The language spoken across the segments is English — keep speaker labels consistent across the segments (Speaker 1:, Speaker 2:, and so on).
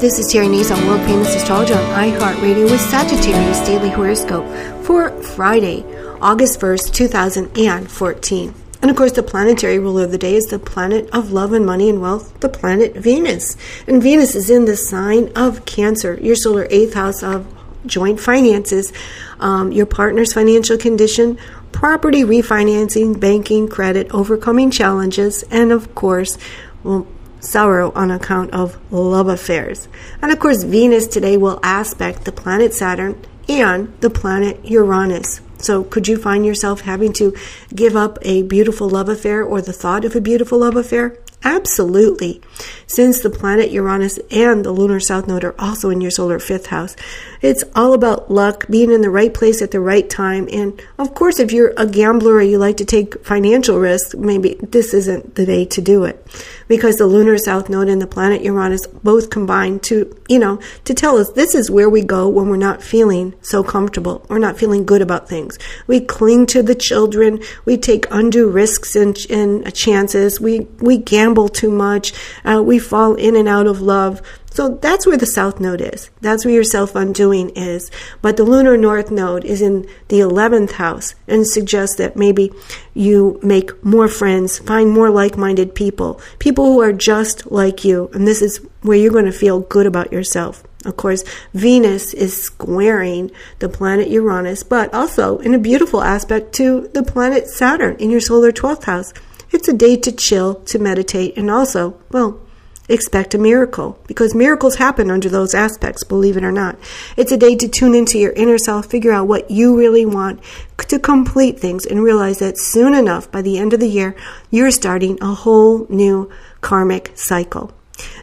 Speaker 1: This is Terry on world famous astrology on iHeartRadio with Sagittarius Daily Horoscope for Friday, August 1st, 2014. And of course, the planetary ruler of the day is the planet of love and money and wealth, the planet Venus. And Venus is in the sign of Cancer, your solar eighth house of joint finances, um, your partner's financial condition, property refinancing, banking, credit, overcoming challenges, and of course, well, sorrow on account of love affairs. And of course, Venus today will aspect the planet Saturn and the planet Uranus. So, could you find yourself having to give up a beautiful love affair or the thought of a beautiful love affair? Absolutely. Since the planet Uranus and the lunar south node are also in your solar fifth house, it's all about luck, being in the right place at the right time. And of course, if you're a gambler or you like to take financial risks, maybe this isn't the day to do it. Because the lunar south node and the planet Uranus both combine to, you know, to tell us this is where we go when we're not feeling so comfortable. We're not feeling good about things. We cling to the children. We take undue risks and, and chances. We, we gamble too much. Uh, we fall in and out of love. So that's where the south node is. That's where your self undoing is. But the lunar north node is in the 11th house and suggests that maybe you make more friends, find more like minded people, people who are just like you. And this is where you're going to feel good about yourself. Of course, Venus is squaring the planet Uranus, but also in a beautiful aspect to the planet Saturn in your solar 12th house. It's a day to chill, to meditate, and also, well, expect a miracle because miracles happen under those aspects, believe it or not. It's a day to tune into your inner self, figure out what you really want to complete things, and realize that soon enough, by the end of the year, you're starting a whole new karmic cycle.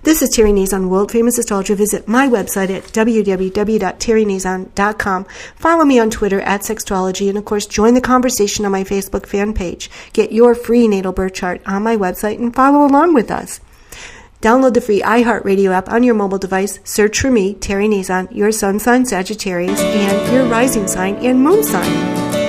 Speaker 1: This is Terry Nazon, world famous astrologer. Visit my website at www.terrynazon.com. Follow me on Twitter at Sexstrology, and of course, join the conversation on my Facebook fan page. Get your free natal birth chart on my website and follow along with us. Download the free iHeartRadio app on your mobile device. Search for me, Terry Nazon, your sun sign Sagittarius, and your rising sign and moon sign.